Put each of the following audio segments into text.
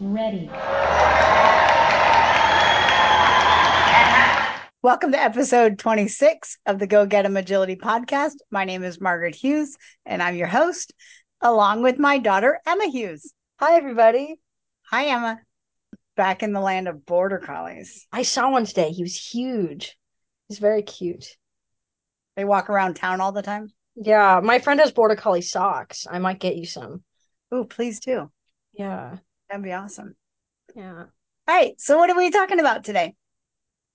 Ready. Welcome to episode 26 of the Go Get 'em Agility podcast. My name is Margaret Hughes, and I'm your host, along with my daughter, Emma Hughes. Hi, everybody. Hi, Emma. Back in the land of border collies. I saw one today. He was huge. He's very cute. They walk around town all the time. Yeah, my friend has border collie socks. I might get you some. Oh, please do. Yeah. That'd be awesome. Yeah. All right. So, what are we talking about today?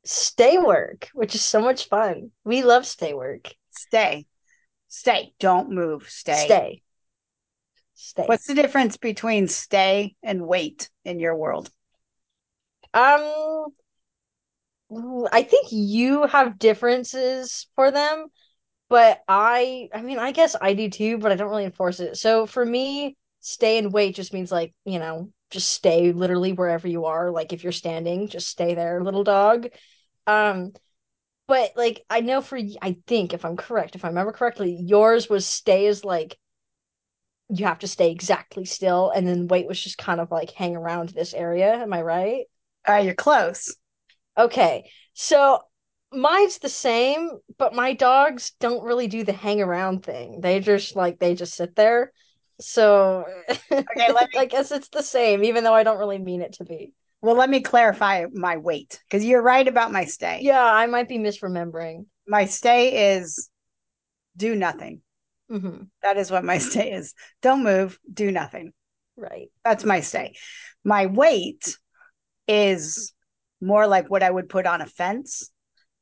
Stay work, which is so much fun. We love stay work. Stay. Stay. Don't move. Stay. Stay. Stay. What's the difference between stay and wait in your world? Um, I think you have differences for them, but I, I mean, I guess I do too, but I don't really enforce it. So for me, stay and wait just means like, you know, just stay literally wherever you are. Like if you're standing, just stay there, little dog. Um, but like I know for I think if I'm correct, if I remember correctly, yours was stay is like you have to stay exactly still, and then wait was just kind of like hang around this area. Am I right? Uh, you're close. Okay, so mine's the same, but my dogs don't really do the hang around thing. They just like they just sit there. So Okay, let me- I guess it's the same, even though I don't really mean it to be. Well, let me clarify my wait because you're right about my stay. Yeah, I might be misremembering. My stay is do nothing. hmm That is what my stay is. Don't move, do nothing. Right. That's my stay. My wait is more like what I would put on a fence.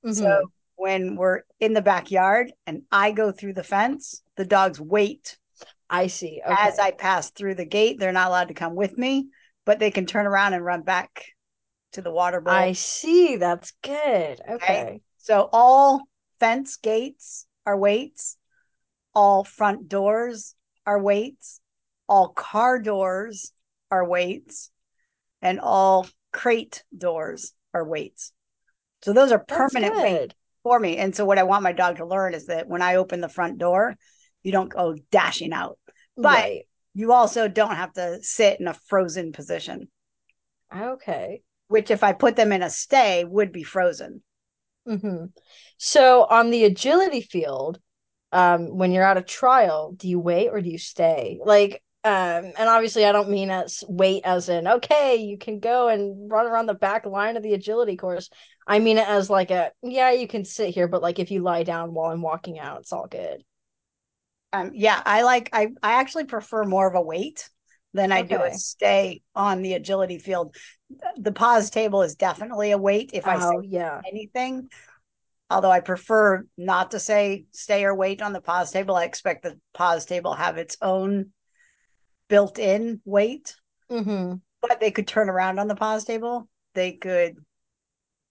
Mhm. So when we're in the backyard and I go through the fence, the dogs wait I see. Okay. as I pass through the gate. They're not allowed to come with me, but they can turn around and run back to the water bowl. I see. That's good. Okay. So all fence gates are waits, all front doors are waits, all car doors are waits, and all crate doors are waits. So those are permanent waits for me. And so what I want my dog to learn is that when I open the front door, you don't go dashing out. But Right. you also don't have to sit in a frozen position, Okay. which if I put them in a stay would be frozen. hmm So on the agility field, um, when you're at a trial, do you wait or do you stay? Like, um, and obviously I don't mean as wait as in okay, you can go and run around the back line of the agility course. I mean it as like a yeah, you can sit here, but like if you lie down while I'm walking out, it's all good. Um, yeah, I like I I actually prefer more of a wait than I do a stay on the agility field. The pause table is definitely a wait if I Oh say yeah. anything. Although I prefer not to say stay or wait on the pause table. I expect the pause table have its own built-in wait, hmm but they could turn around on the pause table. They could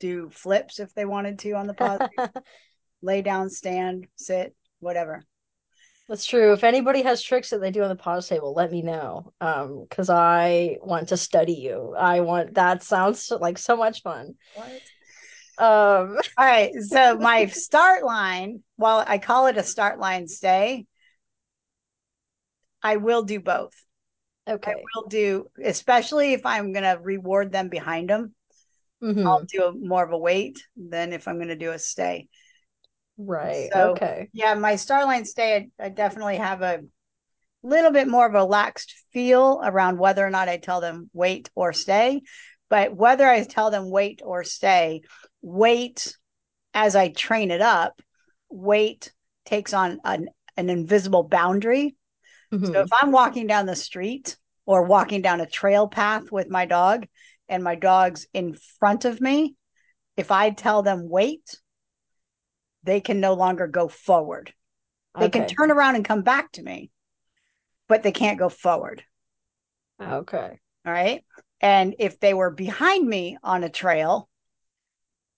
do flips if they wanted to on the pause, lay down, stand, sit, whatever. That's true. If anybody has tricks that they do on the pause table, let me know. Um, because I want to study you. I want that sounds like so much fun. What? Um, All right. So my start line, while I call it a start line stay, I will do both. Okay. I will do, especially if I'm going to reward them behind them. Mhm. I'll do a, more of a wait than if I'm going to do a stay. Right. So- Okay. Yeah, my start line stay, I, I definitely have a little bit more of a relaxed feel around whether or not I tell them wait or stay. But whether I tell them wait or stay, wait as I train it up, wait takes on an, an invisible boundary. Mhm. So if I'm walking down the street or walking down a trail path with my dog and my dog's in front of me, if I tell them wait, they can no longer go forward. They can turn around and come back to me, but they can't go forward. Okay. All right. And if they were behind me on a trail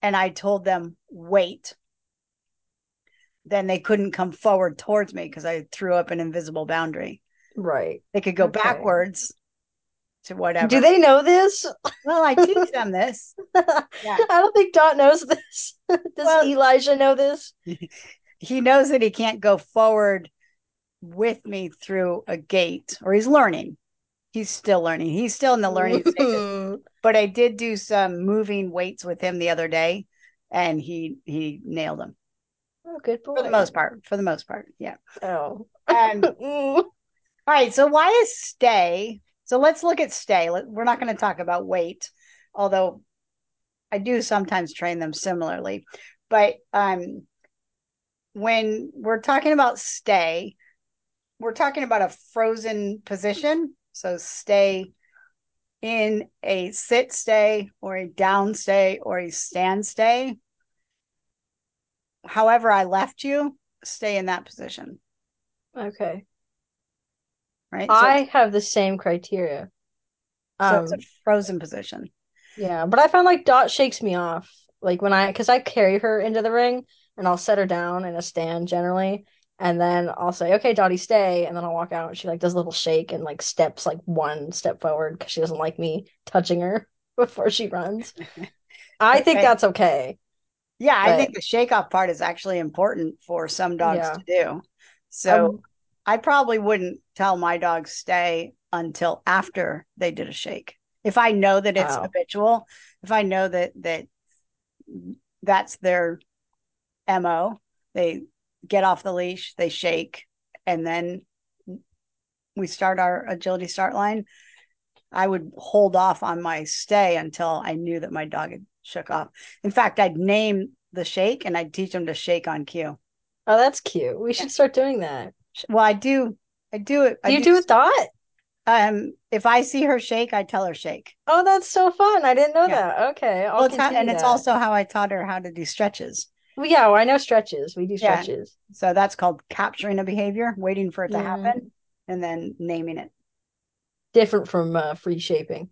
and I told them wait, then they couldn't come forward towards me because I threw up an invisible boundary. Right. They could go Okay. backwards to whatever. Do they know this? Well, I teach them this. I don't think Dot knows this. Does Well- Elijah know this? He knows that he can't go forward with me through a gate, or he's learning. he's still learning. He's still in the learning stages. But I did do some moving waits with him the other day, and he he nailed them. Oh, good boy. For the most part. For the most part, yeah. Oh. Um, all right. So why is stay? So let's look at stay. We're not going to talk about wait, although I do sometimes train them similarly. But um, when we're talking about stay, we're talking about a frozen position. So stay in a sit stay or a down stay or a stand stay. However, I left you, stay in that position. Okay. Right. I so, have the same criteria. So um, it's a frozen position. Yeah, but I found like Dot shakes me off. Like when I, because I carry her into the ring and I'll set her down in a stand generally. And then I'll say, okay, Dottie, stay. And then I'll walk out and she like does a little shake and like steps like one step forward because she doesn't like me touching her before she runs. I okay. think that's okay. Yeah, but, I think the shake off part is actually important for some dogs yeah. to do. So um, I probably wouldn't tell my dog stay until after they did a shake. If I know that it's habitual, if I know that that that's their MO, they get off the leash, they shake, and then we start our agility start line. I would hold off on my stay until I knew that my dog had shook off. In fact, I'd name the shake and I'd teach them to shake on cue. Oh, that's cute. We yeah. should start doing that. Well, I do. I do it. I you do, do Dot? Um, if I see her shake, I tell her shake. Oh, that's so fun! I didn't know yeah. that. Okay, I'll well, it's how, and that. it's also how I taught her how to do stretches. Well, yeah, well, I know stretches. We do stretches. Yeah. So that's called capturing a behavior, waiting for it to yeah. happen, and then naming it. Different from uh, free shaping.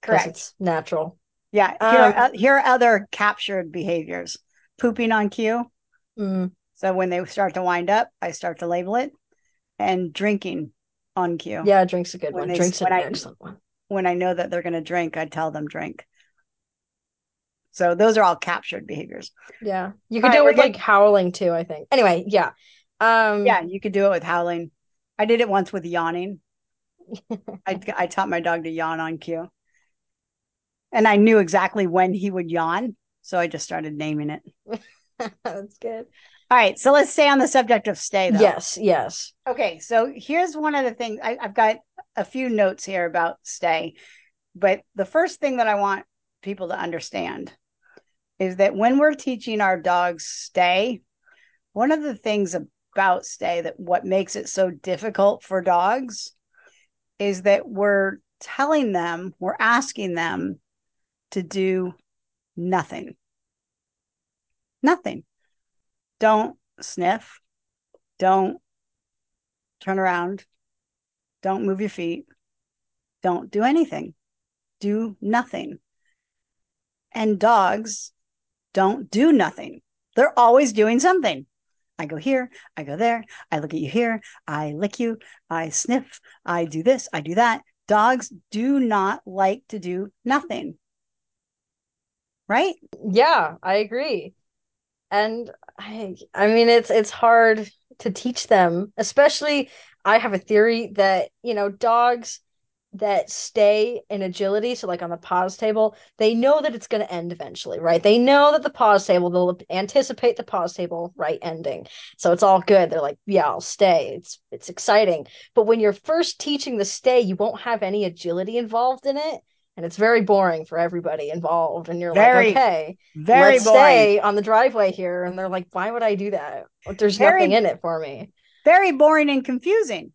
Correct. It's natural. Yeah. Here, um, are, here are other captured behaviors. Pooping on cue. Mm. So when they start to wind up, I start to label it. And drinking on cue. Yeah, drink's a good when one. They, drink's an I, excellent one. When I know that they're going to drink, I tell them drink. So those are all captured behaviors. Yeah. You could all do right, it with getting... like howling too, I think. Anyway, yeah. Um Yeah, you could do it with howling. I did it once with yawning. I I taught my dog to yawn on cue. And I knew exactly when he would yawn, so I just started naming it. That's good. All right, so let's stay on the subject of stay though. Yes, yes. Okay, so here's one of the things I, I've got a few notes here about stay, but the first thing that I want people to understand is that when we're teaching our dogs stay, one of the things about stay that what makes it so difficult for dogs is that we're telling them, we're asking them to do nothing. Nothing. Don't sniff. Don't turn around. Don't move your feet. Don't do anything. Do nothing. And dogs don't do nothing. They're always doing something. I go here, I go there, I look at you here, I lick you, I sniff, I do this, I do that. Dogs do not like to do nothing. Right? Yeah, I agree. And I I mean it's it's hard to teach them, especially I have a theory that, you know, dogs that stay in agility, so like on the pause table, they know that it's going to end eventually, right? They know that the pause table, they'll anticipate the pause table right ending. So it's all good. They're like, yeah, I'll stay. It's it's exciting. But when you're first teaching the stay, you won't have any agility involved in it. And it's very boring for everybody involved. And you're very, like, okay, very let's boring. stay on the driveway here. And they're like, why would I do that? There's very, nothing in it for me. Very boring and confusing.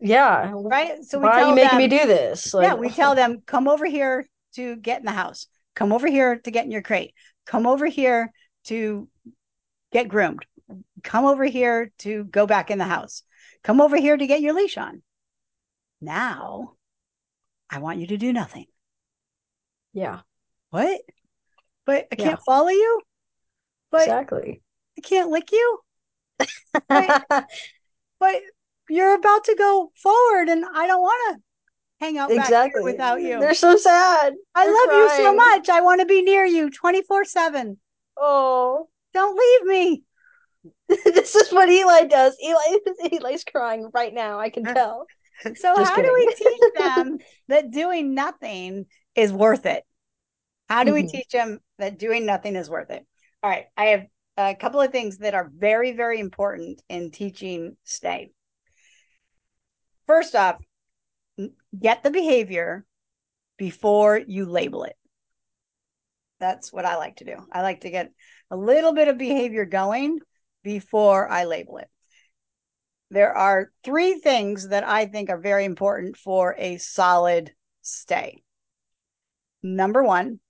Yeah. Right. So why are you making them, me do this? Like, yeah, we tell them come over here to get in the house. Come over here to get in your crate. Come over here to get groomed. Come over here to go back in the house. Come over here to get your leash on. Now, I want you to do nothing. Yeah. What? But I can't yeah. follow you? But exactly. I can't lick you? but, but you're about to go forward and I don't want to hang out exactly without you. They're so sad. I They're love crying. you so much. I want to be near you 24 7. Oh. Don't leave me. this is what Eli does. Eli Eli's crying right now. I can uh, tell. So, Just how do we teach them that doing nothing is worth it? How do we Mhm. teach them that doing nothing is worth it? All right. I have a couple of things that are very, very important in teaching stay. First off, get the behavior before you label it. That's what I like to do. I like to get a little bit of behavior going before I label it. There are three things that I think are very important for a solid stay. Number one,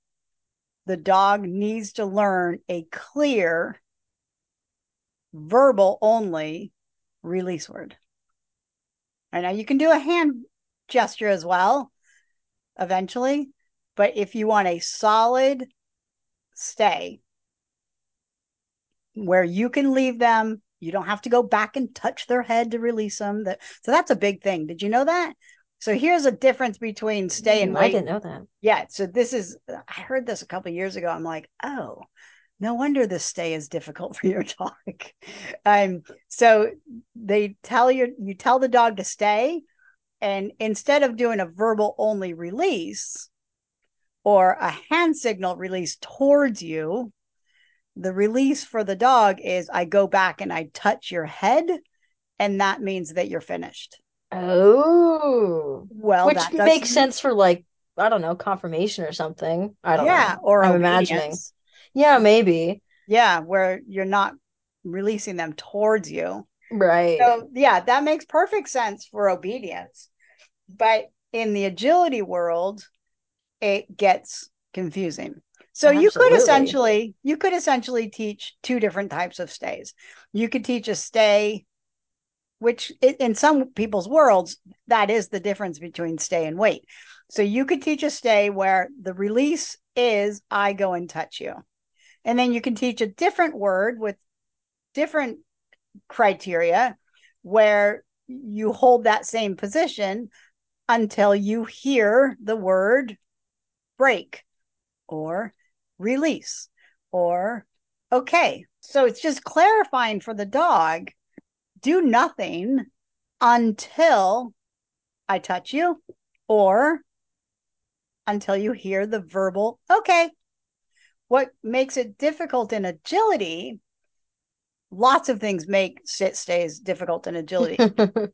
the dog needs to learn a clear, verbal only release word. I know you can do a hand gesture as well eventually, but if you want a solid stay where you can leave them, you don't have to go back and touch their head to release them. That so that's a big thing. Did you know that? So here's a difference between stay and Mm, I didn't know that. Yeah. So this is I heard this a couple years ago. I'm like, oh, no wonder this stay is difficult for your dog. um, so they tell you you tell the dog to stay, and instead of doing a verbal only release or a hand signal release towards you, the release for the dog is I go back and I touch your head, and that means that you're finished. Oh, Well, which that makes sense for like, I don't know, conformation or something. I don't yeah, know. or I'm imagining. Yeah, maybe. Yeah, where you're not releasing them towards you. Right. So, yeah, that makes perfect sense for obedience. But in the agility world, it gets confusing. So you could essentially you could essentially teach two different types of stays. You could teach a stay which in some people's worlds that is the difference between stay and wait. So you could teach a stay where the release is I go and touch you. And then you can teach a different word with different criteria where you hold that same position until you hear the word break or release or okay. So it's just clarifying for the dog do nothing until I touch you or until you hear the verbal okay. What makes it difficult in agility, lots of things make sit stays difficult in agility.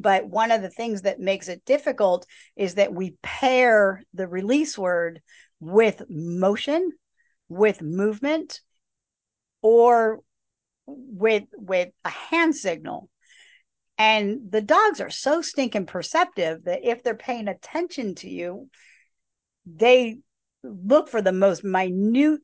But one of the things that makes it difficult is that we pair the release word with motion, with movement, or with with a hand signal. And the dogs are so stinking perceptive that if they're paying attention to you, they look for the most minute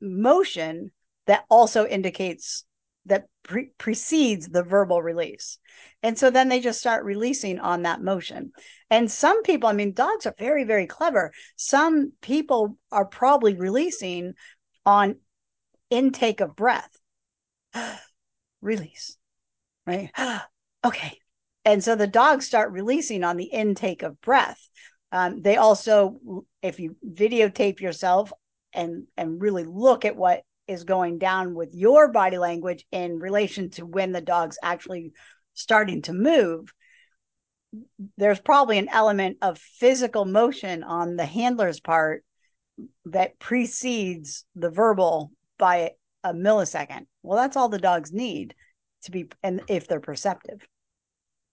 motion that also indicates that pre- precedes the verbal release. And so then they just start releasing on that motion. And some people, I mean, dogs are very, very clever. Some people are probably releasing on intake of breath, release, right? okay. And so the dogs start releasing on the intake of breath. Um, they also, if you videotape yourself and and really look at what is going down with your body language in relation to when the dog's actually starting to move, there's probably an element of physical motion on the handler's part that precedes the verbal by a millisecond. Well, that's all the dogs need to be, and if they're perceptive.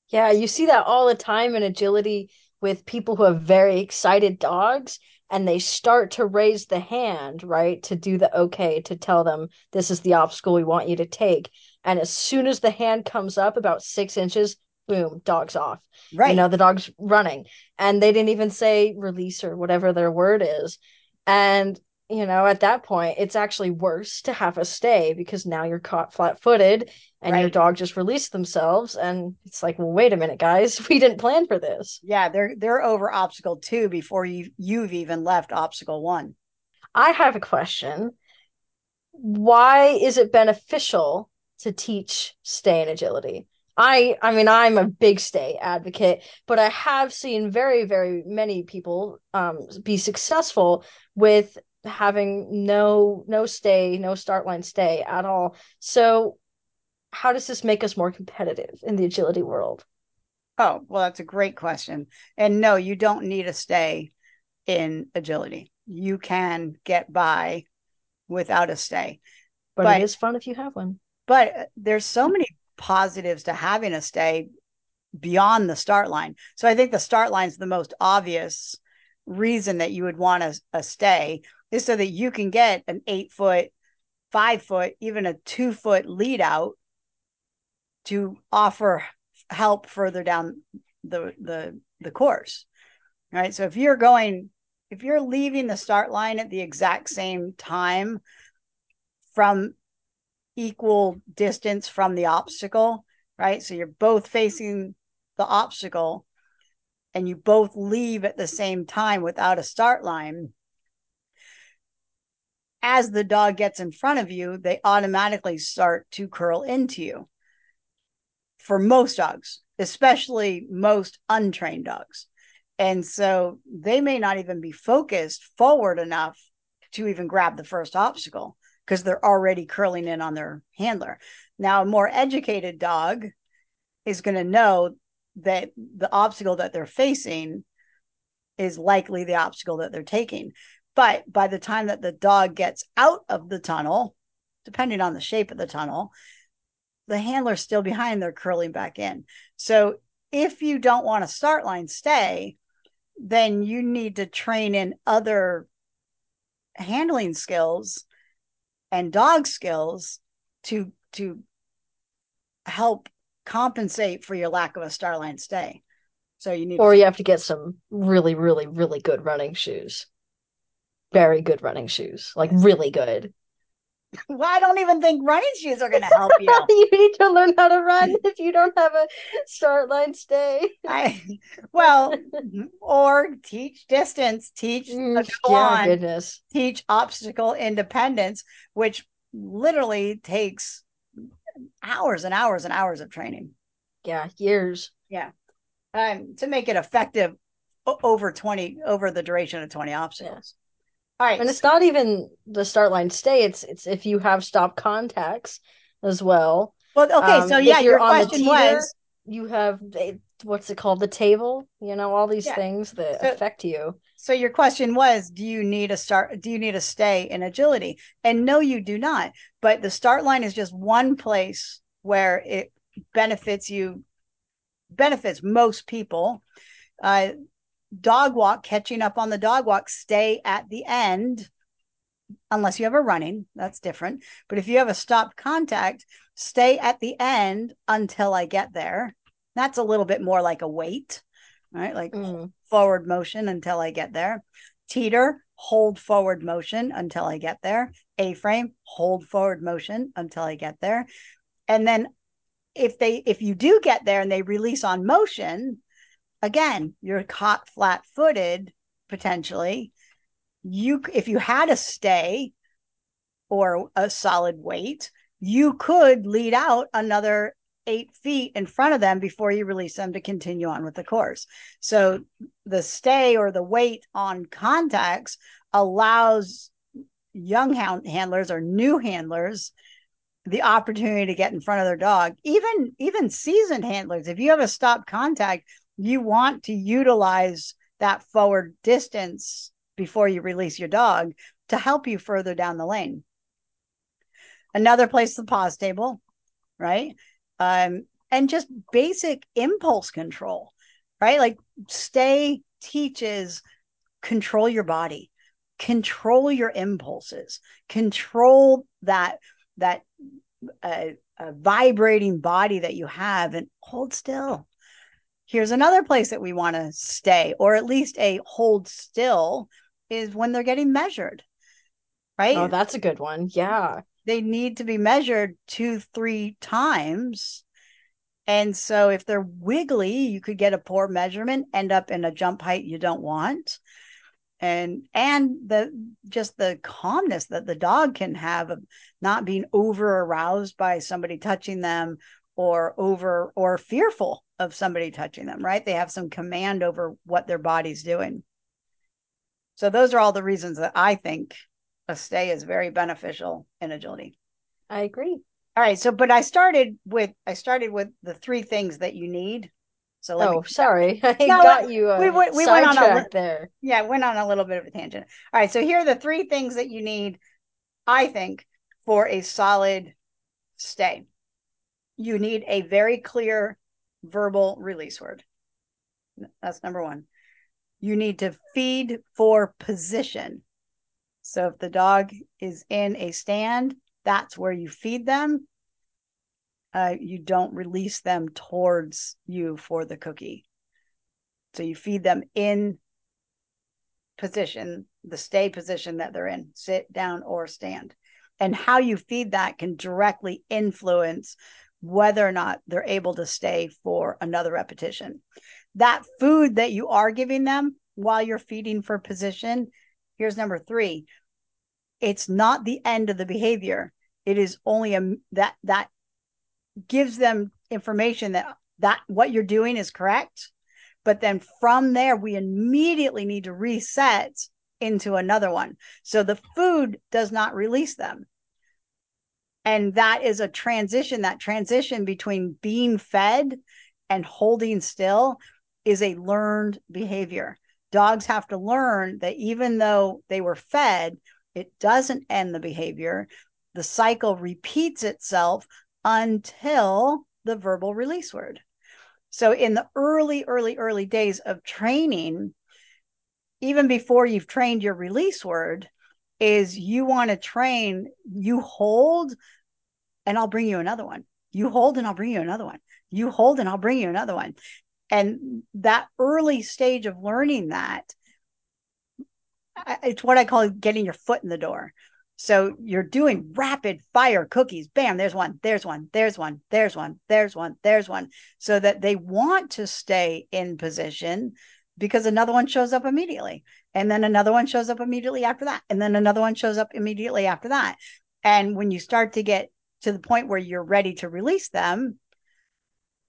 Yeah, you see that all the time in agility with people who have very excited dogs and they start to raise the hand, right, to do the okay, to tell them this is the obstacle we want you to take. And as soon as the hand comes up about six inches, boom, dog's off. Right. You know, the dog's running. And they didn't even say release or whatever their word is. And you know, at that point, it's actually worse to have a stay because now you're caught flat footed and your Right. dog just released themselves. And it's like, well, wait a minute, guys, we didn't plan for this. Yeah, they're they're over obstacle two before you you've even left obstacle one. I have a question. Why is it beneficial to teach stay and agility? I I mean I'm a big stay advocate, but I have seen very very many people um be successful with having no no stay, no start line stay at all. So how does this make us more competitive in the agility world? Oh, well, that's a great question. And no, you don't need a stay in agility. You can get by without a stay. But, But it is fun if you have one. but there's so many positives to having a stay beyond the start line. So I think the start line is the most obvious reason that you would want a, a stay is so that you can get an eight foot, five foot, even a two foot lead out to offer help further down the the the course. Right. So if you're going, if you're leaving the start line at the exact same time from equal distance from the obstacle, right? So you're both facing the obstacle and you both leave at the same time without a start line, as the dog gets in front of you, they automatically start to curl into you. For most dogs, especially most untrained dogs. And so they may not even be focused forward enough to even grab the first obstacle because they're already curling in on their handler. Now, a more educated dog is going to know that the obstacle that they're facing is likely the obstacle that they're taking. But by the time that the dog gets out of the tunnel, depending on the shape of the tunnel, the handler's still behind, they're curling back in. So if you don't want a start line stay, then you need to train in other handling skills and dog skills to to help compensate for your lack of a start line stay. So you need Or to, you have to get some really, really, really good running shoes. Very good running shoes. Like really good. well, I don't even think running shoes are going to help you. you need to learn how to run if you don't have a start line stay. I well, or teach distance, teach Mm, yeah, on, goodness. teach obstacle independence, which literally takes hours and hours and hours of training. Yeah, years. Yeah. Um, to make it effective over 20 over the duration of 20 obstacles. All right. And it's not even the start line stay, it's it's if you have stop contacts as well. well, okay, Um, so yeah, your question teeter, was you have a- what's it called? The table, you know, all these Yeah. things that So- affect you. so your question was do you need a start do you need a stay in agility? And no you do not. But the start line is just one place where it benefits you benefits most people. Uh dog walk, catching up on the dog walk, stay at the end, unless you have a running, that's different. But if you have a stop contact, stay at the end until I get there. That's a little bit more like a wait, right? Like Mm. forward motion until I get there. Teeter, hold forward motion until I get there. A frame, hold forward motion until I get there. And then if they if you do get there and they release on motion, again, you're caught flat-footed potentially. You if you had a stay or a solid wait, you could lead out another eight feet in front of them before you release them to continue on with the course. So the stay or the wait on contacts allows young handlers or new handlers the opportunity to get in front of their dog. Even even seasoned handlers, if you have a stop contact, you want to utilize that forward distance before you release your dog to help you further down the lane. Another place, the pause table, right? Um, and just basic impulse control, right? Like stay teaches control your body, control your impulses, control that that uh, uh, vibrating body that you have, and hold still. Here's another place that we want to stay, or at least a hold still, is when they're getting measured, right? Oh, that's a good one. Yeah. they need to be measured two, three times. And so if they're wiggly, you could get a poor measurement, end up in a jump height you don't want. And and the just the calmness that the dog can have of not being over aroused by somebody touching them or over or fearful of somebody touching them, right? They have some command over what their body's doing. So those are all the reasons that I think a stay is very beneficial in agility. I agree. All right. So, but I started with I started with the three things that you need So let Oh, me sorry. I no, got you we uh went we went on a there. yeah, went on a little bit of a tangent. All right, so here are the three things that you need, I think, for a solid stay. You need a very clear verbal release word. That's number one. You need to feed for position. So if the dog is in a stand, that's where you feed them. Uh, you don't release them towards you for the cookie. So you feed them in position, the stay position that they're in, sit down or stand. And how you feed that can directly influence whether or not they're able to stay for another repetition. That food that you are giving them while you're feeding for position, here's number three it's not the end of the behavior. It is only a that that gives them information that that what you're doing is correct. But then from there, we immediately need to reset into another one. So the food does not release them. And that is a transition. That transition between being fed and holding still is a learned behavior. Dogs have to learn that even though they were fed, it doesn't end the behavior. The cycle repeats itself until the verbal release word. So, in the early, early, early days of training, even before you've trained your release word, is you want to train, you hold, and I'll bring you another one. You hold, and I'll bring you another one. You hold, and I'll bring you another one. And that early stage of learning that, it's what I call getting your foot in the door. So you're doing rapid fire cookies. Bam, there's one, there's one, there's one, there's one, there's one, there's one. So that they want to stay in position because another one shows up immediately. And then another one shows up immediately after that. And then another one shows up immediately after that. And when you start to get to the point where you're ready to release them,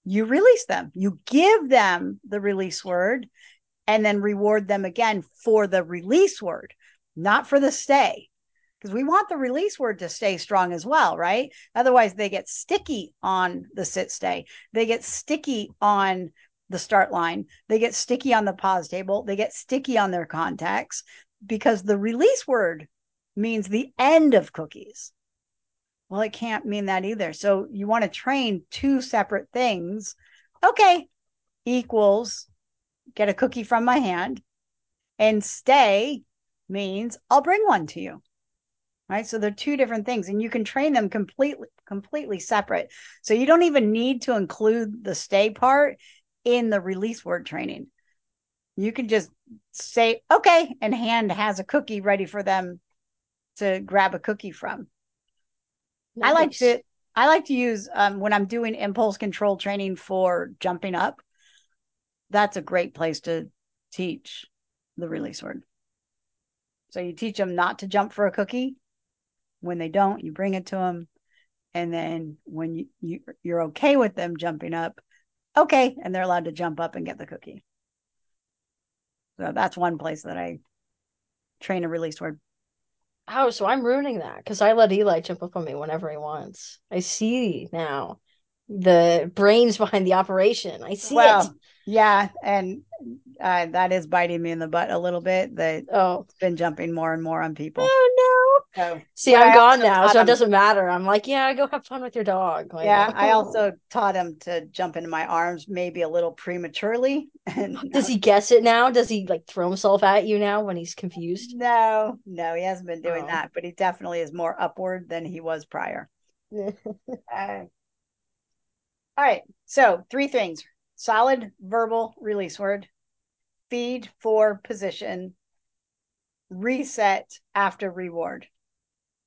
you release them. You give them the release word and then reward them again for the release word, not for the stay because we want the release word to stay strong as well, right? Otherwise, they get sticky on the sit stay. They get sticky on the start line. They get sticky on the pause table. They get sticky on their contacts because the release word means the end of cookies. Well, it can't mean that either. So you want to train two separate things. Okay, equals get a cookie from my hand and stay means I'll bring one to you. Right? So they're two different things and you can train them completely completely separate. So you don't even need to include the stay part in the release word training. You can just say okay and hand has a cookie ready for them to grab a cookie from nice. i like to i like to use um, when i'm doing impulse control training for jumping up that's a great place to teach the release word so you teach them not to jump for a cookie when they don't, you bring it to them. And then when you, you you're okay with them jumping up, okay, and they're allowed to jump up and get the cookie. So that's one place that I train a release word. Oh, so I'm ruining that because I let Eli jump up on me whenever he wants. I see now the brains behind the operation. I see well, it. Yeah, and uh, that is biting me in the butt a little bit. That oh, it's been jumping more and more on people. Oh no! So, See, I'm gone now, so it doesn't matter. I'm like, yeah, go have fun with your dog. Like, yeah, I also taught him to jump into my arms maybe a little prematurely. Does he guess it now? Does he like throw himself at you now when he's confused? No, no, he hasn't been doing oh. that, but he definitely is more upward than he was prior. uh, all right, so three things solid verbal release word, feed for position, reset after reward.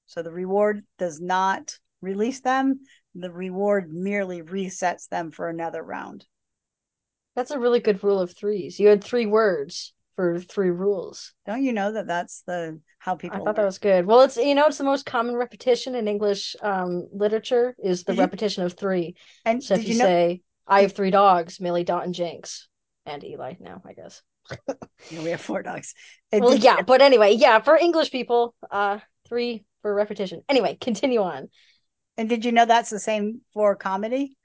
So the reward does not release them. The reward merely resets them for another round. That's a really good rule of threes. You had three words for three rules. Don't you know that that's the how people? I thought that was good. Well, it's you know it's the most common repetition in English um, literature is the repetition of three. And so if you, you know, say I have three dogs, Millie, Dot, and Jinx, and Eli now, I guess. yeah, we have four dogs. well, yeah, but anyway, yeah, for English people, uh, three for repetition. Anyway, continue on. And did you know that's the same for comedy?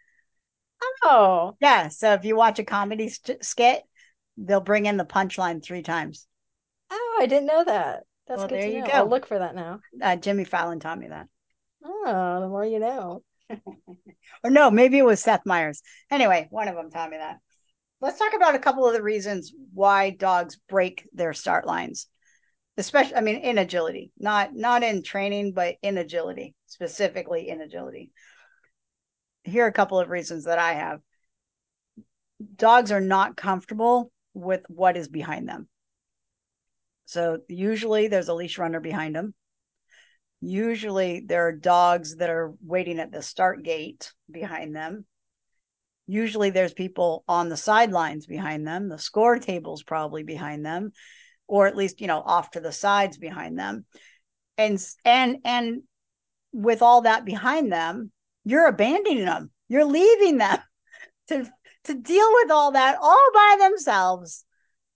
Oh, Yeah. So if you watch a comedy st- skit, they'll bring in the punchline three times. oh, I didn't know that. That's Well, good there to you know. I'll go. look for that now. Uh, Jimmy Fallon taught me that. Oh, the more you know. Or no, maybe it was Seth Meyers. Anyway, one of them taught me that. Let's talk about a couple of the reasons why dogs break their start lines. Especially, I mean, in agility, not not in training, but in agility, specifically in agility. Here are a couple of reasons that I have. Dogs are not comfortable with what is behind them. So usually there's a leash runner behind them. Usually there are dogs that are waiting at the start gate behind them. Usually there's people on the sidelines behind them. The score table's probably behind them, or at least, you know, off to the sides behind them. And and and with all that behind them, you're abandoning them. You're leaving them to to deal with all that all by themselves.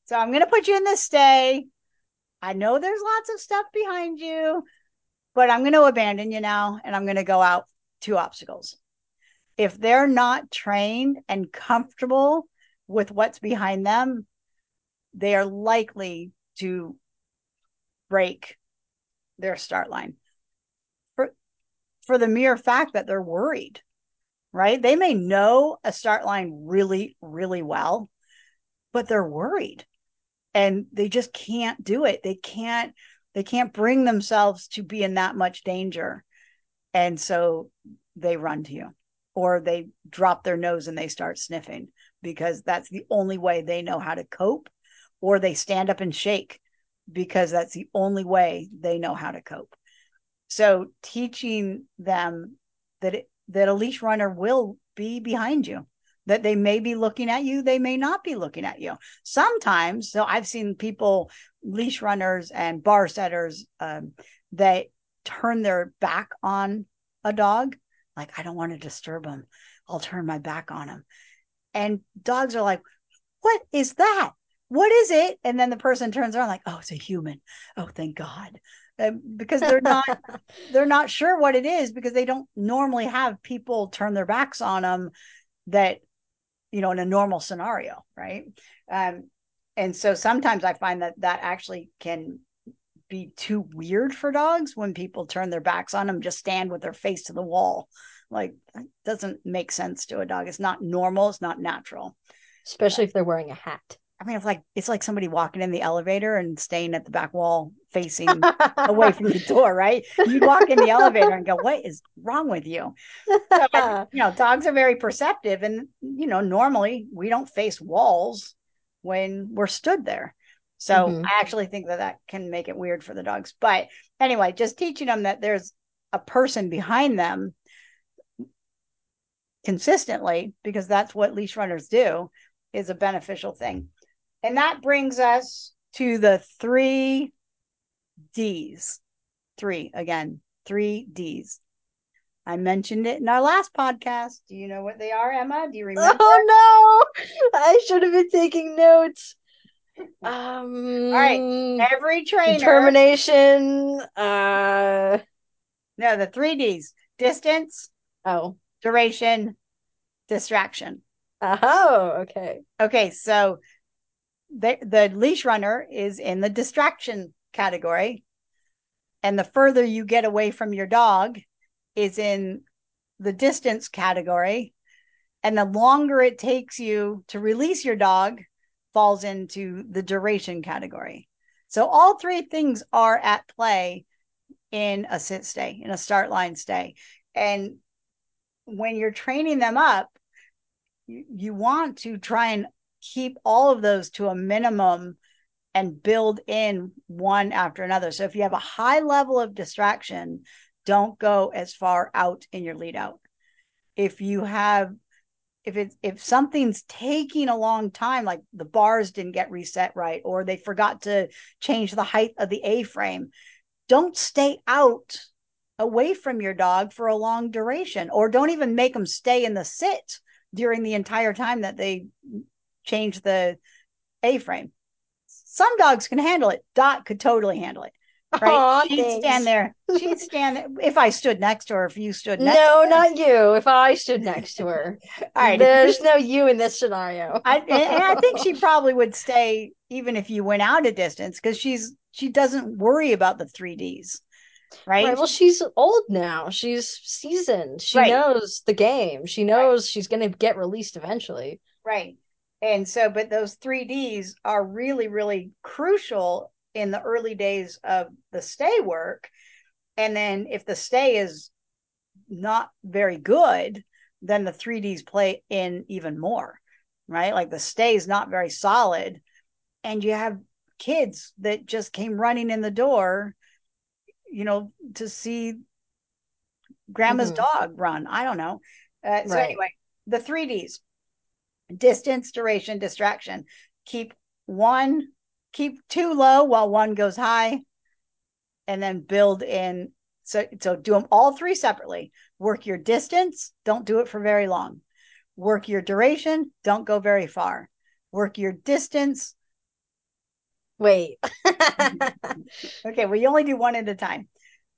So I'm going to put you in this stay. I know there's lots of stuff behind you, but I'm going to abandon you now and I'm going to go out two obstacles. If they're not trained and comfortable with what's behind them, they are likely to break their start line for, for the mere fact that they're worried, right? They may know a start line really, really well, but they're worried and they just can't do it. They can't they can't bring themselves to be in that much danger. And so they run to you or they drop their nose and they start sniffing because that's the only way they know how to cope or they stand up and shake because that's the only way they know how to cope. So teaching them that it, that a leash runner will be behind you that they may be looking at you, they may not be looking at you. Sometimes, so I've seen people, leash runners and bar setters, um, that turn their back on a dog. Like, I don't want to disturb them. I'll turn my back on them, And dogs are like, what is that? What is it? And then the person turns around like, oh, it's a human. Oh, thank God. Uh, because they're not they're not sure what it is because they don't normally have people turn their backs on them that you know in a normal scenario right um, and so sometimes i find that that actually can be too weird for dogs when people turn their backs on them just stand with their face to the wall like it doesn't make sense to a dog it's not normal it's not natural especially if they're wearing a hat I mean, it's like it's like somebody walking in the elevator and staying at the back wall facing away from the door, right? You'd walk in the elevator and go, "What is wrong with you?" So, you know, dogs are very perceptive, and you know, normally we don't face walls when we're stood there. So mm-hmm. I actually think that that can make it weird for the dogs. But anyway, just teaching them that there's a person behind them consistently, because that's what leash runners do, is a beneficial thing. And that brings us to the three D's. Three, again, three D's. I mentioned it in our last podcast. Do you know what they are, Emma? Do you remember? Oh no, I should have been taking notes. Um, All right, every trainer determination. Uh, no, the three D's: distance, oh, duration, distraction. Oh, okay. Okay, so the the leash runner is in the distraction category, and the further you get away from your dog is in the distance category, and the longer it takes you to release your dog falls into the duration category. So all three things are at play in a sit stay, in a start line stay. And when you're training them up, you, you want to try and keep all of those to a minimum and build in one after another. So if you have a high level of distraction, don't go as far out in your lead out. If you have if it's if something's taking a long time like the bars didn't get reset right or they forgot to change the height of the a frame don't stay out away from your dog for a long duration or don't even make them stay in the sit during the entire time that they change the a frame some dogs can handle it dot could totally handle it right? Aw, She'd stand there. She'd stand there. If I stood next to her, if you stood next No, to her. not you. If I stood next to her, All right. There's no you in this scenario. I, and, and I think she probably would stay even if you went out a distance because she's she doesn't worry about the 3Ds, Right. right? Well, she's old now. She's seasoned. She Right. knows the game. She knows she's going to get released eventually. Right. And so, but those 3Ds are really, really crucial in the early days of the stay work. And then if the stay is not very good, then the 3Ds play in even more, right? Like the stay is not very solid. And you have kids that just came running in the door, you know, to see grandma's Mhm. dog run. I don't know. Uh, so, Right. anyway, the 3Ds distance, duration, distraction. Keep one, keep two low while one goes high, and then build in. So, so do them all three separately. Work your distance. Don't do it for very long. Work your duration. Don't go very far. Work your distance. Wait. Okay, well, you only do one at a time.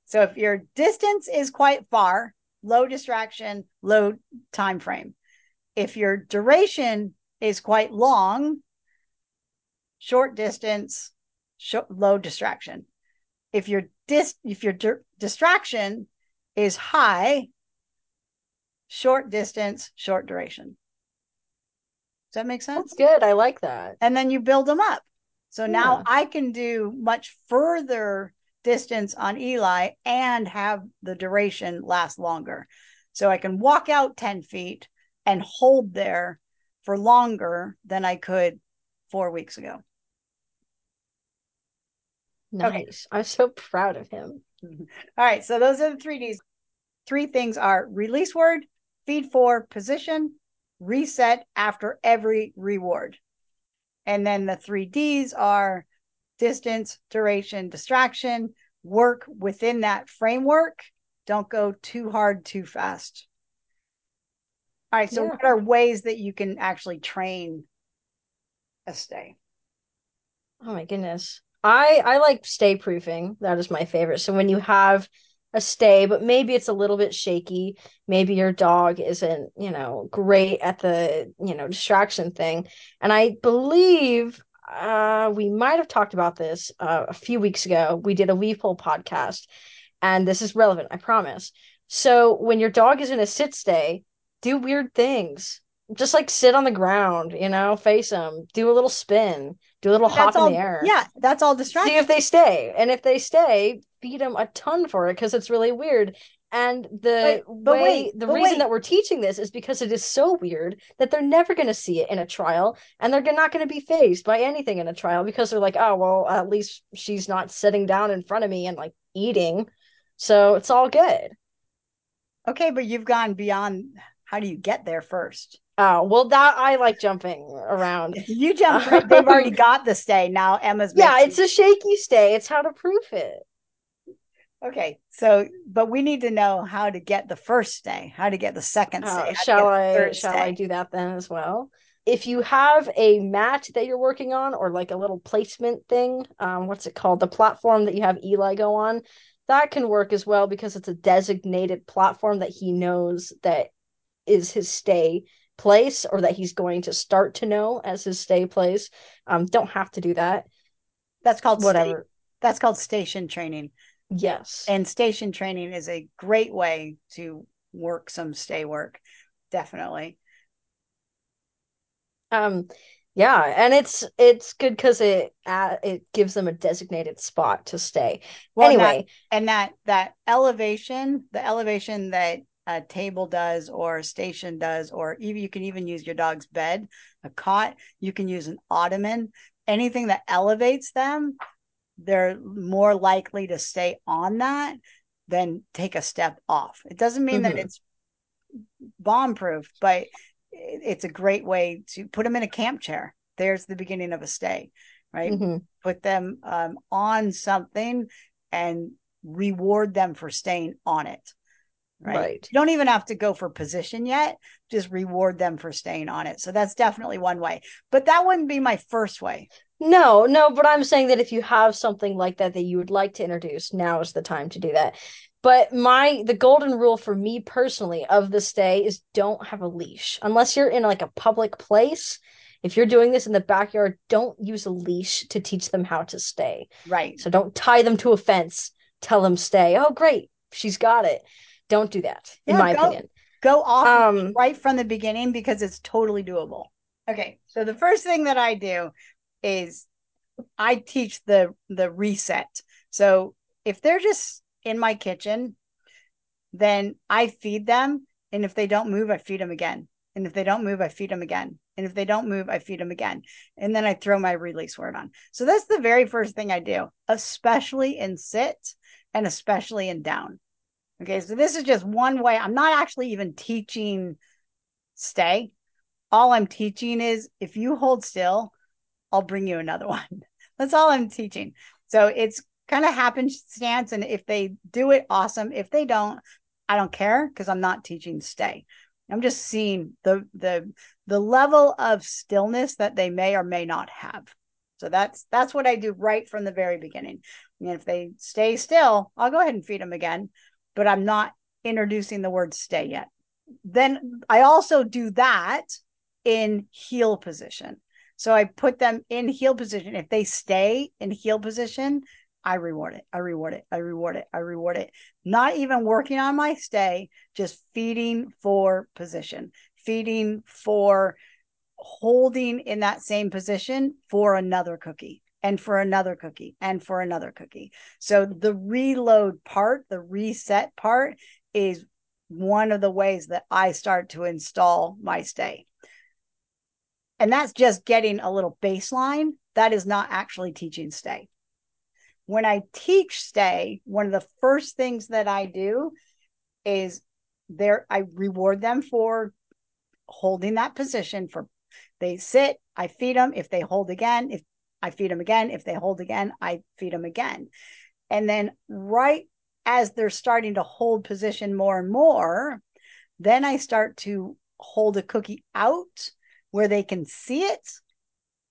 So if your distance is quite far, low distraction, low time frame. If your duration is quite long, short distance, short, low distraction. If your dis if your di- distraction is high, short distance, short duration. Does that make sense? That's good. I like that. and then you build them up. So now I can do much further distance on Eli and have the duration last longer. So I can walk out 10 feet and hold there for longer than I could four weeks ago. Nice. I'm so proud of him. Mm-hmm. All right. So those are the three Ds. Three things are release word, feed for, position, reset after every reward. And then the three Ds are distance, duration, distraction. Work within that framework. Don't go too hard, too fast. All right. So, Yeah. what are ways that you can actually train a stay? Oh my goodness. I I like stay proofing. That is my favorite. So when you have a stay, but maybe it's a little bit shaky, maybe your dog isn't, you know, great at the, you know, distraction thing. And I believe uh we might have talked about this uh, a few weeks ago. We did a Weave Pole podcast, and this is relevant, I promise. So when your dog is in a sit stay, do weird things. Just like sit on the ground, you know, face them, do a little spin, do a little That's hop in the air Yeah, that's all distracting. see if they stay. And if they stay, feed them a ton for it because it's really weird. And the But- but way, wait, the reason wait. that we're teaching this is because it is so weird that they're never going to see it in a trial and they're not going to be phased by anything in a trial because they're like, oh, well, at least she's not sitting down in front of me and like eating. So it's all good. Okay, but you've gone beyond. How do you get there first? Oh, well, that I like jumping around. You right. They've already got the stay. Now Emma's. Yeah, it's a shaky stay. It's how to proof it. Okay, so but we need to know how to get the first stay, how to get the second stay. Oh, how to shall I shall stay. I do that then as well? If you have a mat that you're working on or like a little placement thing, um, what's it called? The platform that you have Eli go on, that can work as well because it's a designated platform that he knows that is his stay place or that he's going to start to know as his stay place. Um, don't have to do that. That's called sta- Whatever. that's called station training. Yes. And station training is a great way to work some stay work. Definitely. Um, yeah, and it's it's good because it uh, it gives them a designated spot to stay. Well, and that- anyway, and that that elevation, the elevation that a table does or a station does, or even you can even use your dog's bed, a cot. You can use an ottoman. Anything that elevates them, they're more likely to stay on that than take a step off. It doesn't mean that Mhm. it's bomb proof, but it's a great way to put them in a camp chair. There's the beginning of a stay, right? mhm. put them um, on something and reward them for staying on it. Right? Right. You don't even have to go for position yet. Just reward them for staying on it. So that's definitely one way. But that wouldn't be my first way. No, no, but I'm saying that if you have something like that that you would like to introduce, now is the time to do that. But my the golden rule for me personally of the stay is don't have a leash unless you're in like a public place. If you're doing this in the backyard, don't use a leash to teach them how to stay. Right. So don't tie them to a fence, tell them stay. Oh, great, she's got it. Don't do that, in my go opinion. go off Um, right from the beginning because it's totally doable. Okay, so the first thing that I do is I teach the the reset. So if they're just in my kitchen, then I feed them, and if they don't move, I feed them again. And if they don't move, I feed them again. And if they don't move, I feed them again. And then I throw my release word on. So that's the very first thing I do, especially in sit and especially in down. Okay, so this is just one way. I'm not actually even teaching stay. All I'm teaching is if you hold still, I'll bring you another one. That's all I'm teaching. So it's kind of happenstance. And if they do it, awesome. If they don't, I don't care because I'm not teaching stay. I'm just seeing the the the level of stillness that they may or may not have. So that's that's what I do right from the very beginning. And if they stay still, I'll go ahead and feed them again, but I'm not introducing the word stay yet. Then I also do that in heel position. So I put them in heel position. If they stay in heel position, I reward it. I reward it. I reward it. I reward it. Not even working on my stay, just feeding for position, feeding for holding in that same position for another cookie and for another cookie and for another cookie. So the reload part, the reset part is one of the ways that I start to install my stay. And that's just getting a little baseline. That is not actually teaching stay. When I teach stay, one of the first things that I do is there I reward them for holding that position for they sit, I feed them. If they hold again, if I feed them again, if they hold again, I feed them again. And then right as they're starting to hold position more and more, then I start to hold a cookie out where they can see it.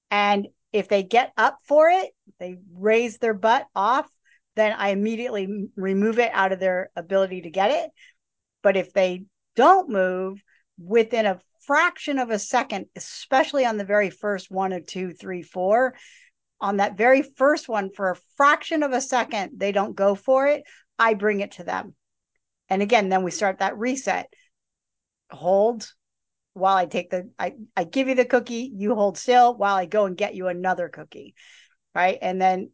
And if they get up for it, they raise their butt off, then I immediately remove it out of their ability to get it. But if they don't move within a fraction of a second, especially on the very first one or two, three, four, on that very first one, for a fraction of a second, they don't go for it, I bring it to them. And again, then we start that reset. Hold, while I take the I, I give you the cookie, you hold still while I go and get you another cookie. Right. And then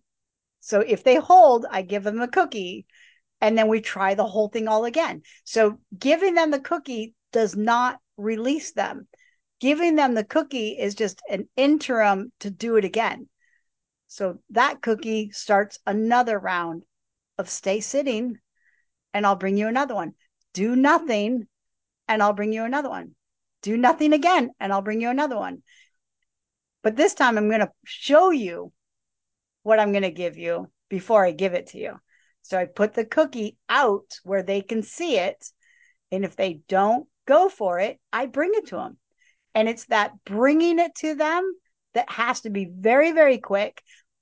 so if they hold, I give them a cookie and then we try the whole thing all again. So giving them the cookie does not release them. Giving them the cookie is just an interim to do it again. So that cookie starts another round of stay sitting and I'll bring you another one. Do nothing and I'll bring you another one do nothing again and I'll bring you another one. But this time I'm going to show you what I'm going to give you before I give it to you. So I put the cookie out where they can see it. And if they don't go for it, I bring it to them. And it's that bringing it to them that has to be very, very quick,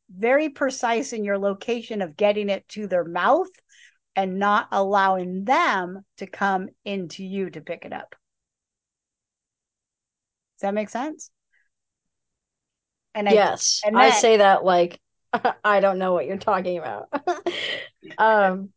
very precise in your location of getting it to their mouth and not allowing them to come into you to pick it up. Does that make sense? And I yes, and I then say that like I don't know what you're talking about. um,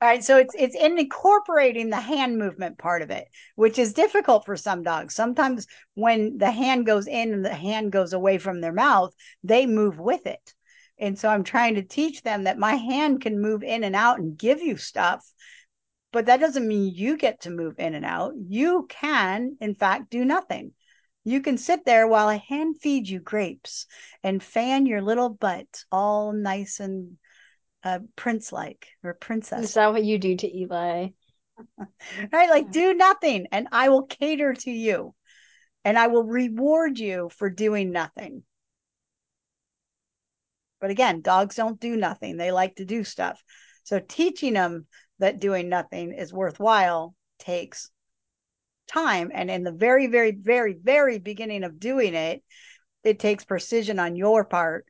all right, so it's it's in incorporating the hand movement part of it, which is difficult for some dogs. Sometimes when the hand goes in and the hand goes away from their mouth, they move with it. And so I'm trying to teach them that my hand can move in and out and give you stuff, but that doesn't mean you get to move in and out. You can, in fact, do nothing. You can sit there while I hand feed you grapes and fan your little butt all nice and uh, prince like or princess. is that what you do to Eli? right? Like, do nothing and I will cater to you and I will reward you for doing nothing. But again, dogs don't do nothing, they like to do stuff. So, teaching them that doing nothing is worthwhile takes time. And in the very, very, very, very beginning of doing it, it takes precision on your part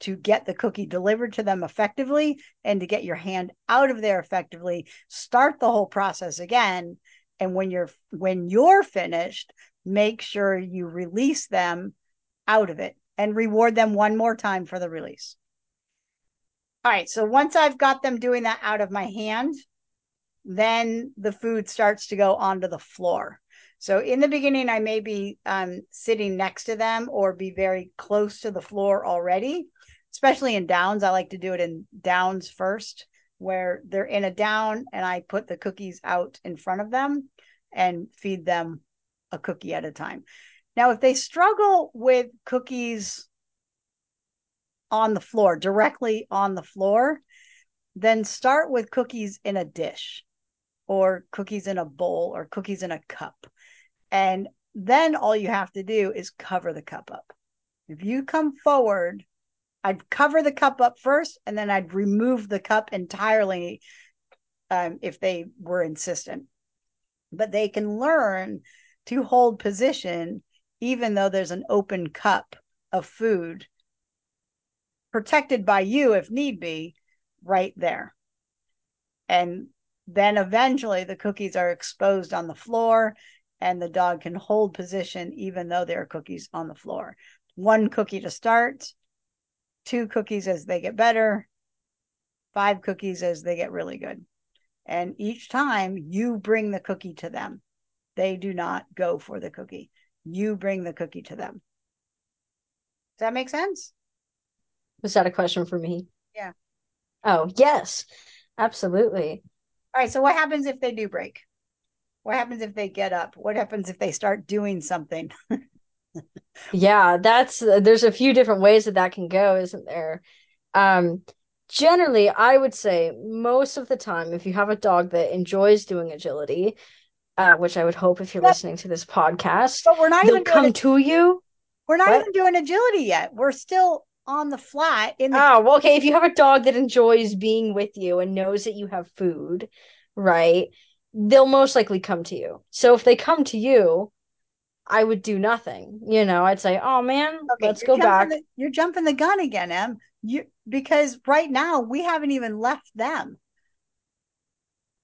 to get the cookie delivered to them effectively and to get your hand out of there effectively. Start the whole process again. And when you're when you're finished make sure you release them out of it and reward them one more time for the release. All right. So once i've got them doing that out of my hand then the food starts to go onto the floor. So in the beginning i may be um, sitting next to them or be very close to the floor already especially in downs. I like to do it in downs first, where they're in a down and I put the cookies out in front of them and feed them a cookie at a time. Now, if they struggle with cookies on the floor, directly on the floor, then start with cookies in a dish or cookies in a bowl or cookies in a cup. And then all you have to do is cover the cup up. If you come forward I'd cover the cup up first and then I'd remove the cup entirely um, if they were insistent. But they can learn to hold position even though there's an open cup of food protected by you if need be right there. And then eventually the cookies are exposed on the floor and the dog can hold position even though there are cookies on the floor. One cookie to start, two cookies as they get better, five cookies as they get really good. And each time you bring the cookie to them, they do not go for the cookie. You bring the cookie to them. Does that make sense? Was that a question for me? Yeah. Oh, yes, absolutely. All right. So, what happens if they do break? What happens if they get up? What happens if they start doing something? yeah, that's there's a few different ways that that can go, isn't there? Um, generally, I would say most of the time, if you have a dog that enjoys doing agility, uh, which I would hope if you're yep. listening to this podcast, but we're not even come to you. We're not what? even doing agility yet. We're still on the flat in the Oh, well, okay. If you have a dog that enjoys being with you and knows that you have food, right? They'll most likely come to you. So if they come to you, I would do nothing. You know, I'd say, "Oh man, okay, let's go back." The, you're jumping the gun again, Em. You because right now we haven't even left them.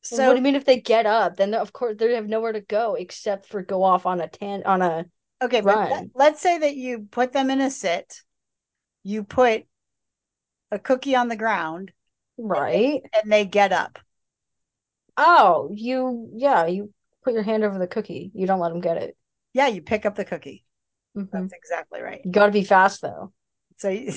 So what do you mean if they get up? Then of course they have nowhere to go except for go off on a tan on a okay. Run. But let's say that you put them in a sit. You put a cookie on the ground, right? And they, and they get up. Oh, you yeah, you put your hand over the cookie. You don't let them get it. Yeah, you pick up the cookie. Mm-hmm. That's exactly right. You got to be fast though. So you,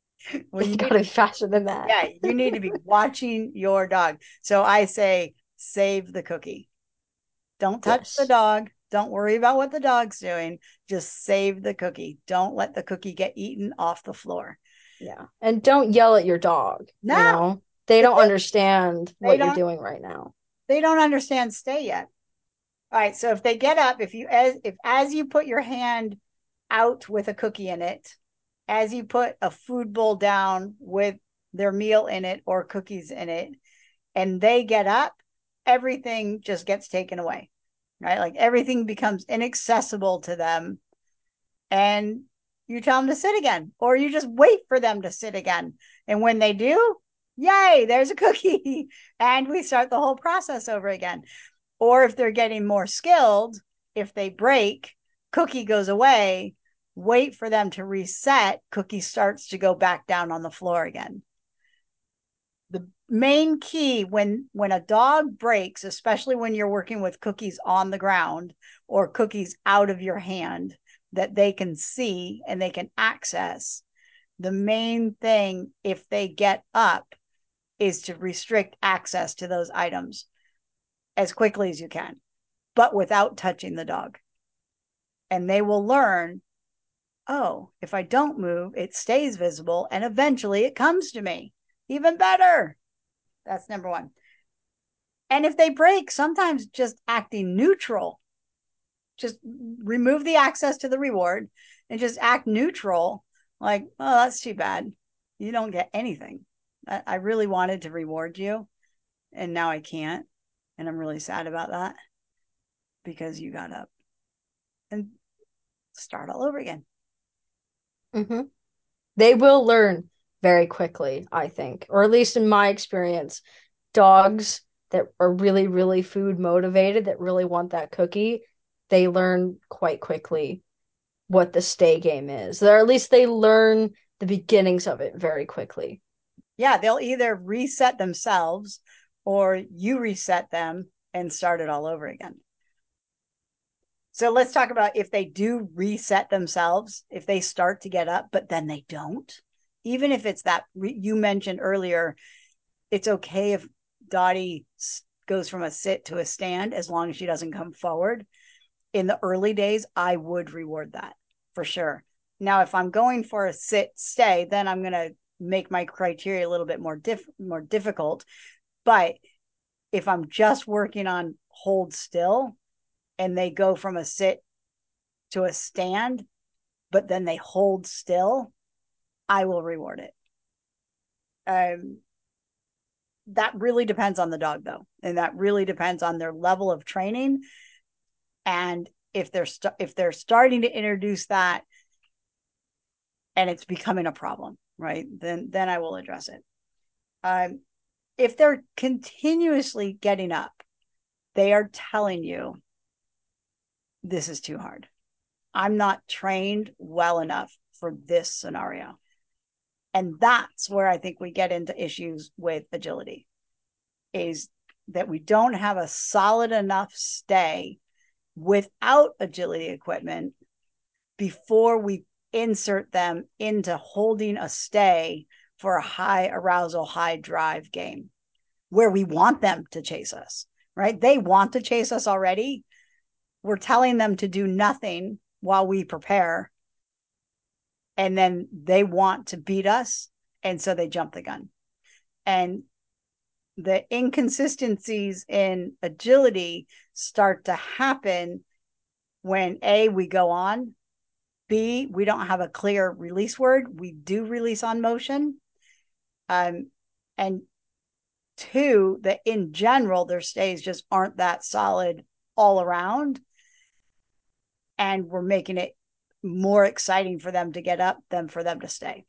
well, you, you got to be faster than that. Yeah, you need to be watching your dog. So I say save the cookie. Don't touch yes. the dog. Don't worry about what the dog's doing. Just save the cookie. Don't let the cookie get eaten off the floor. Yeah. And don't yell at your dog. No. You know? They don't understand they what don't, you're doing right now. They don't understand stay yet. All right. So if they get up, if you as if as you put your hand out with a cookie in it, as you put a food bowl down with their meal in it or cookies in it, and they get up, everything just gets taken away. Right? Like everything becomes inaccessible to them. And you tell them to sit again, or you just wait for them to sit again. And when they do, yay, there's a cookie. and we start the whole process over again. Or if they're getting more skilled, if they break, cookie goes away, wait for them to reset, cookie starts to go back down on the floor again. The main key when when a dog breaks, especially when you're working with cookies on the ground or cookies out of your hand that they can see and they can access, the main thing if they get up is to restrict access to those items as quickly as you can, but without touching the dog. And they will learn oh, if I don't move, it stays visible and eventually it comes to me. Even better. That's number one. And if they break, sometimes just acting neutral, just remove the access to the reward and just act neutral. Like, oh, that's too bad. You don't get anything. I, really wanted to reward you and now I can't. And I'm really sad about that because you got up and start all over again. hmm They will learn very quickly, I think, or at least in my experience, dogs that are really, really food motivated, that really want that cookie, they learn quite quickly what the stay game is. Or at least they learn the beginnings of it very quickly. Yeah, they'll either reset themselves or you reset them and start it all over again. So let's talk about if they do reset themselves, if they start to get up, but then they don't. Even if it's that you mentioned earlier, it's okay if Dottie goes from a sit to a stand as long as she doesn't come forward. In the early days, I would reward that for sure. Now, if I'm going for a sit stay, then I'm going to make my criteria a little bit more diff more difficult. But if I'm just working on hold still and they go from a sit to a stand, but then they hold still, I will reward it. Um, that really depends on the dog though and that really depends on their level of training and if they're st- if they're starting to introduce that and it's becoming a problem right then then i will address it um, if they're continuously getting up they are telling you this is too hard. I'm not trained well enough for this scenario. And that's where i think we get into issues with agility is that we don't have a solid enough stay without agility equipment before we insert them into holding a stay for a high arousal, high drive game where we want them to chase us, right? They want to chase us already. We're telling them to do nothing while we prepare. And then they want to beat us. And so they jump the gun. And the inconsistencies in agility start to happen when A, we go on, B, we don't have a clear release word. We do release on motion. Um, and two, that in general, their stays just aren't that solid all around. And we're making it more exciting for them to get up than for them to stay.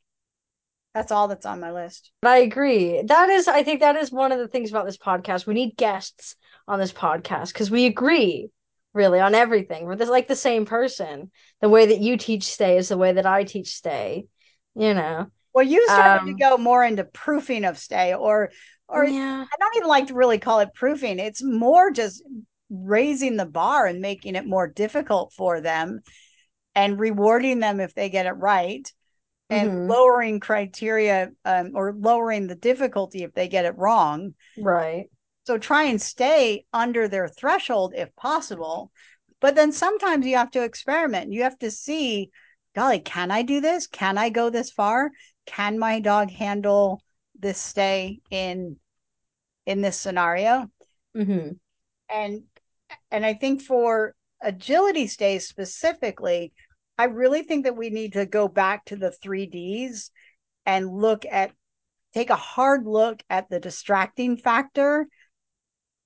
That's all that's on my list. I agree. That is, I think that is one of the things about this podcast. We need guests on this podcast because we agree really on everything. We're like the same person. The way that you teach stay is the way that I teach stay, you know. Well, you started to Um, go more into proofing of stay, or or yeah. I don't even like to really call it proofing. It's more just raising the bar and making it more difficult for them and rewarding them if they get it right and hmm lowering criteria um, or lowering the difficulty if they get it wrong. Right. So try and stay under their threshold if possible. But then sometimes you have to experiment. You have to see, golly, can I do this? Can I go this far? Can my dog handle this stay in in this scenario? hmm And and I think for agility stays specifically, I really think that we need to go back to the 3Ds and look at take a hard look at the distracting factor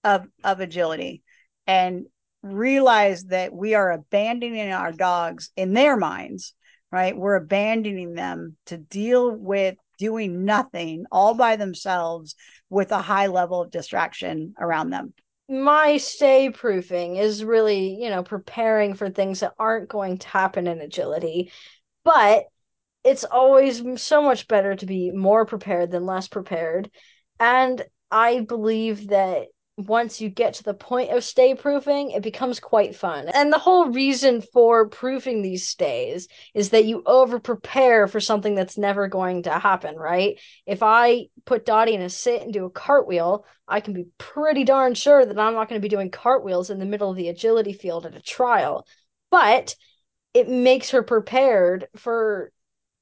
of of agility and realize that we are abandoning our dogs in their minds right we're abandoning them to deal with doing nothing all by themselves with a high level of distraction around them My stay proofing is really, you know, preparing for things that aren't going to happen in agility, but it's always so much better to be more prepared than less prepared. And I believe that once you get to the point of stay proofing, it becomes quite fun. And the whole reason for proofing these stays is that you over prepare for something that's never going to happen, right? If I put Dottie in a sit and do a cartwheel, I can be pretty darn sure that I'm not going to be doing cartwheels in the middle of the agility field at a trial. But it makes her prepared for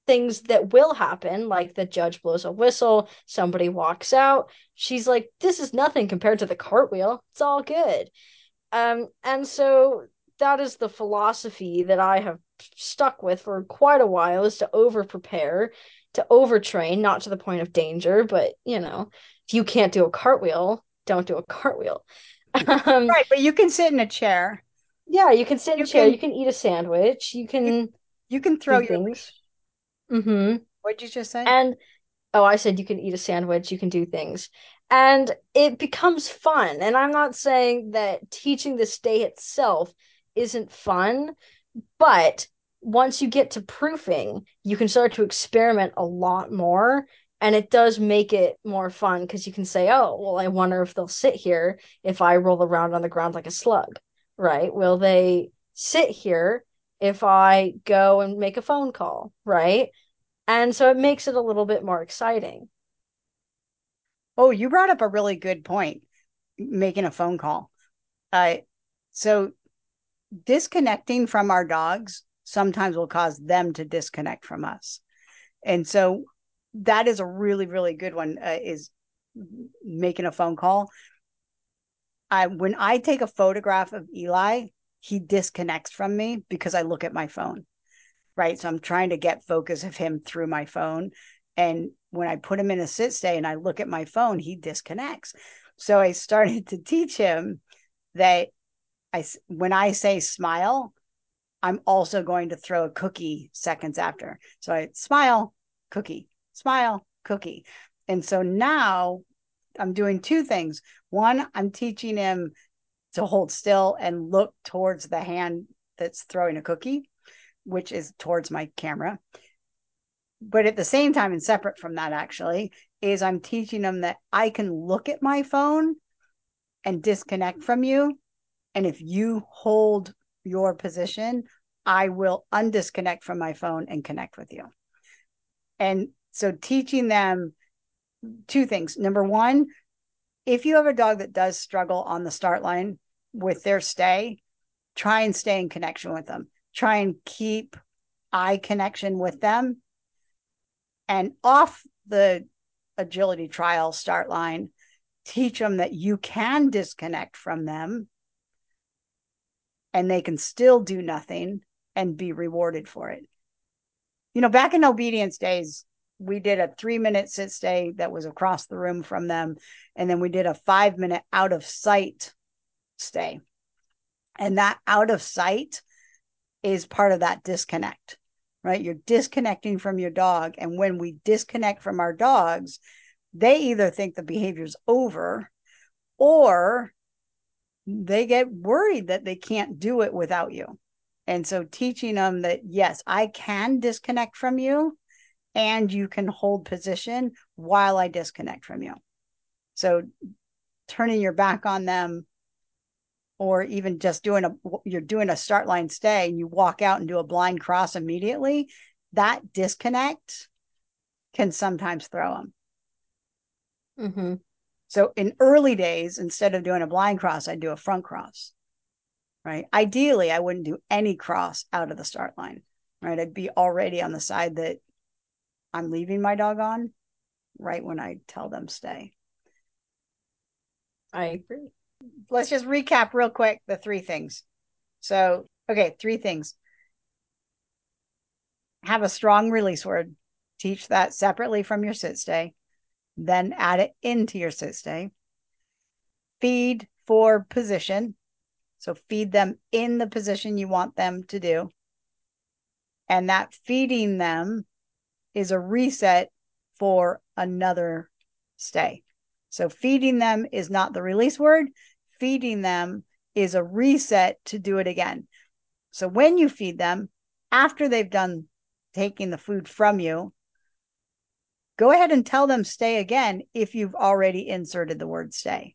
things that will happen, like the judge blows a whistle, somebody walks out. She's like, this is nothing compared to the cartwheel. It's all good. Um, and so that is the philosophy that I have stuck with for quite a while is to over prepare, to overtrain, not to the point of danger, but you know, if you can't do a cartwheel, don't do a cartwheel. um, right but you can sit in a chair yeah, you can sit in a you chair, you can can eat a sandwich, you you can you can throw your Mm-hmm. What'd you just say? And oh, I said you can eat a sandwich, you can do things. And it becomes fun. And I'm not saying that teaching this day itself isn't fun, but once you get to proofing, you can start to experiment a lot more. And it does make it more fun because you can say, oh, well, I wonder if they'll sit here if I roll around on the ground like a slug, right? Will they sit here if I go and make a phone call, right? And so it makes it a little bit more exciting. Oh, you brought up a really good point, making a phone call. Uh, so disconnecting from our dogs sometimes will cause them to disconnect from us. And so that is a really, really good one uh, is making a phone call. I when I take a photograph of Eli, he disconnects from me because I look at my phone. Right. So I'm trying to get focus of him through my phone. And when I put him in a sit stay and I look at my phone, he disconnects. So I started to teach him that I when I say smile, I'm also going to throw a cookie seconds after. So I smile, cookie, smile, cookie. And so now I'm doing two things. One, I'm teaching him to hold still and look towards the hand that's throwing a cookie, which is towards my camera. But at the same time, and separate from that, actually, is I'm teaching them that I can look at my phone and disconnect from you. And if you hold your position, I will undisconnect from my phone and connect with you. And so teaching them two things. Number one, if you have a dog that does struggle on the start line with their stay, try and stay in connection with them. Try and keep eye connection with them. And off the agility trial start line, teach them that you can disconnect from them and they can still do nothing and be rewarded for it. You know, back in obedience days, we did a three minute sit stay that was across the room from them. And then we did a five minute out of sight stay. And that out of sight is part of that disconnect, right? You're disconnecting from your dog. And when we disconnect from our dogs, they either think the behavior's over or they get worried that they can't do it without you. And so teaching them that, yes, I can disconnect from you and you can hold position while I disconnect from you. So turning your back on them or even just doing a you're doing a start line stay and you walk out and do a blind cross immediately, that disconnect can sometimes throw them. Mm-hmm. So in early days, instead of doing a blind cross, I'd do a front cross. Right. Ideally, I wouldn't do any cross out of the start line. Right. I'd be already on the side that I'm leaving my dog on right when I tell them stay. I agree. Let's just recap real quick the three things. So, okay, three things. Have a strong release word. Teach that separately from your sit stay. Then add it into your sit stay. Feed for position. So feed them in the position you want them to do. And that feeding them is a reset for another stay. So feeding them is not the release word. Feeding them is a reset to do it again. So when you feed them, after they've done taking the food from you, go ahead and tell them stay again if you've already inserted the word stay.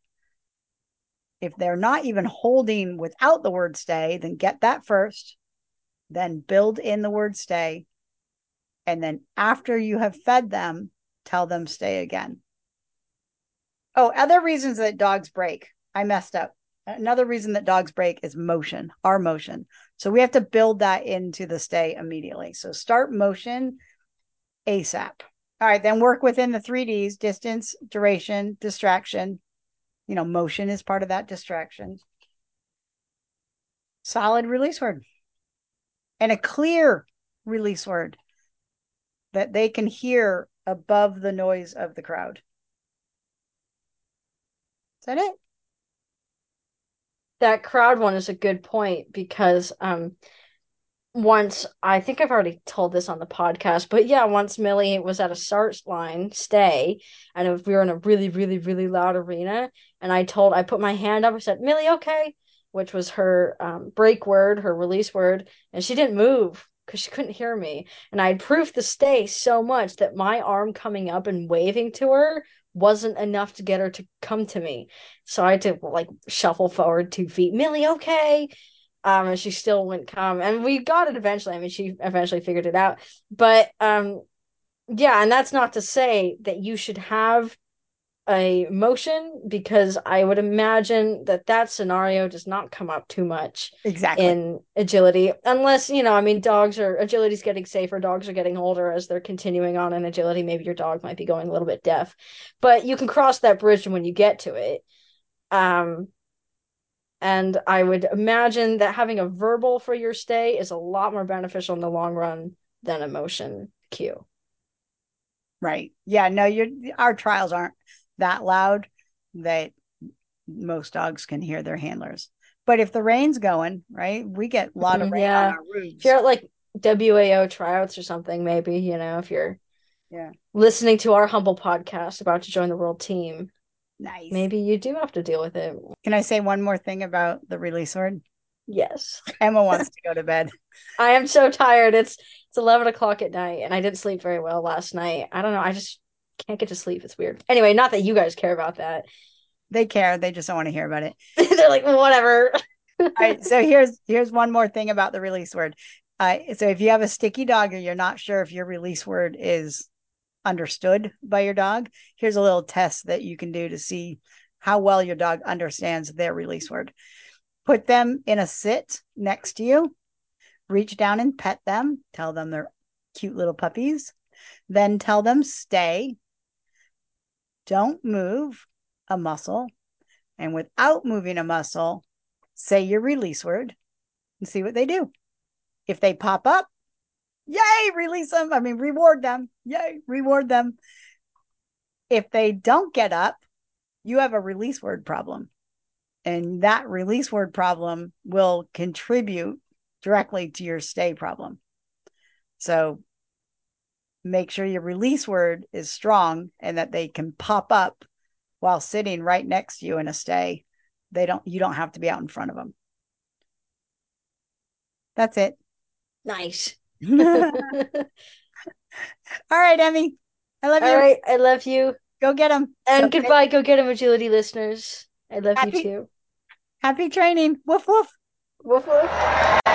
If they're not even holding without the word stay, then get that first, then build in the word stay, and then after you have fed them, tell them stay again. Oh, other reasons that dogs break. I messed up. Another reason that dogs break is motion, our motion. So we have to build that into the stay immediately. So start motion ASAP. All right, then work within the three Ds distance, duration, distraction. You know, motion is part of that distraction. Solid release word and a clear release word that they can hear above the noise of the crowd. Is that it? That crowd one is a good point because um once I think I've already told this on the podcast, but yeah, once Millie was at a start line stay, and we were in a really, really, really loud arena, and I told I put my hand up, I said, Millie, okay, which was her um, break word, her release word, and she didn't move because she couldn't hear me. And I had proofed the stay so much that my arm coming up and waving to her wasn't enough to get her to come to me. So I had to like shuffle forward two feet. Millie, okay. Um, and she still wouldn't come. And we got it eventually. I mean, she eventually figured it out. But um, yeah, and that's not to say that you should have a motion because I would imagine that that scenario does not come up too much Exactly. in agility unless you know I mean dogs are agility's getting safer dogs are getting older as they're continuing on in agility maybe your dog might be going a little bit deaf but you can cross that bridge when you get to it um and I would imagine that having a verbal for your stay is a lot more beneficial in the long run than a motion cue. Right. Yeah. No, you're our trials aren't that loud that most dogs can hear their handlers. But if the rain's going, right, we get a lot of Mm, rain on yeah. our If you're at like WAO tryouts or something, maybe, you know, if you're Yeah. listening to our humble podcast about to join the world team, Nice. maybe you do have to deal with it. Can I say one more thing about the release word? Yes. Emma wants to go to bed. I am so tired. It's it's 11 o'clock at night and I didn't sleep very well last night. I don't know. I just can't get to sleep. It's weird. Anyway, not that you guys care about that. They care. They just don't want to hear about it. They're like, whatever. All right. So here's here's one more thing about the release word. Uh, so if you have a sticky dog or you're not sure if your release word is understood by your dog, here's a little test that you can do to see how well your dog understands their release word. Put them in a sit next to you, reach down and pet them, tell them they're cute little puppies, then tell them stay, don't move a muscle, and without moving a muscle, say your release word and see what they do. If they pop up, yay, release them. I mean, reward them. Yay, reward them. If they don't get up, you have a release word problem. And that release word problem will contribute directly to your stay problem. So make sure your release word is strong and that they can pop up while sitting right next to you in a stay. They don't you don't have to be out in front of them. That's it. Nice. All right, Emmy. I love All you. All right, I love you. Go get them. And goodbye. Go get them, agility listeners. I love you too. happy training. Woof woof. Woof woof.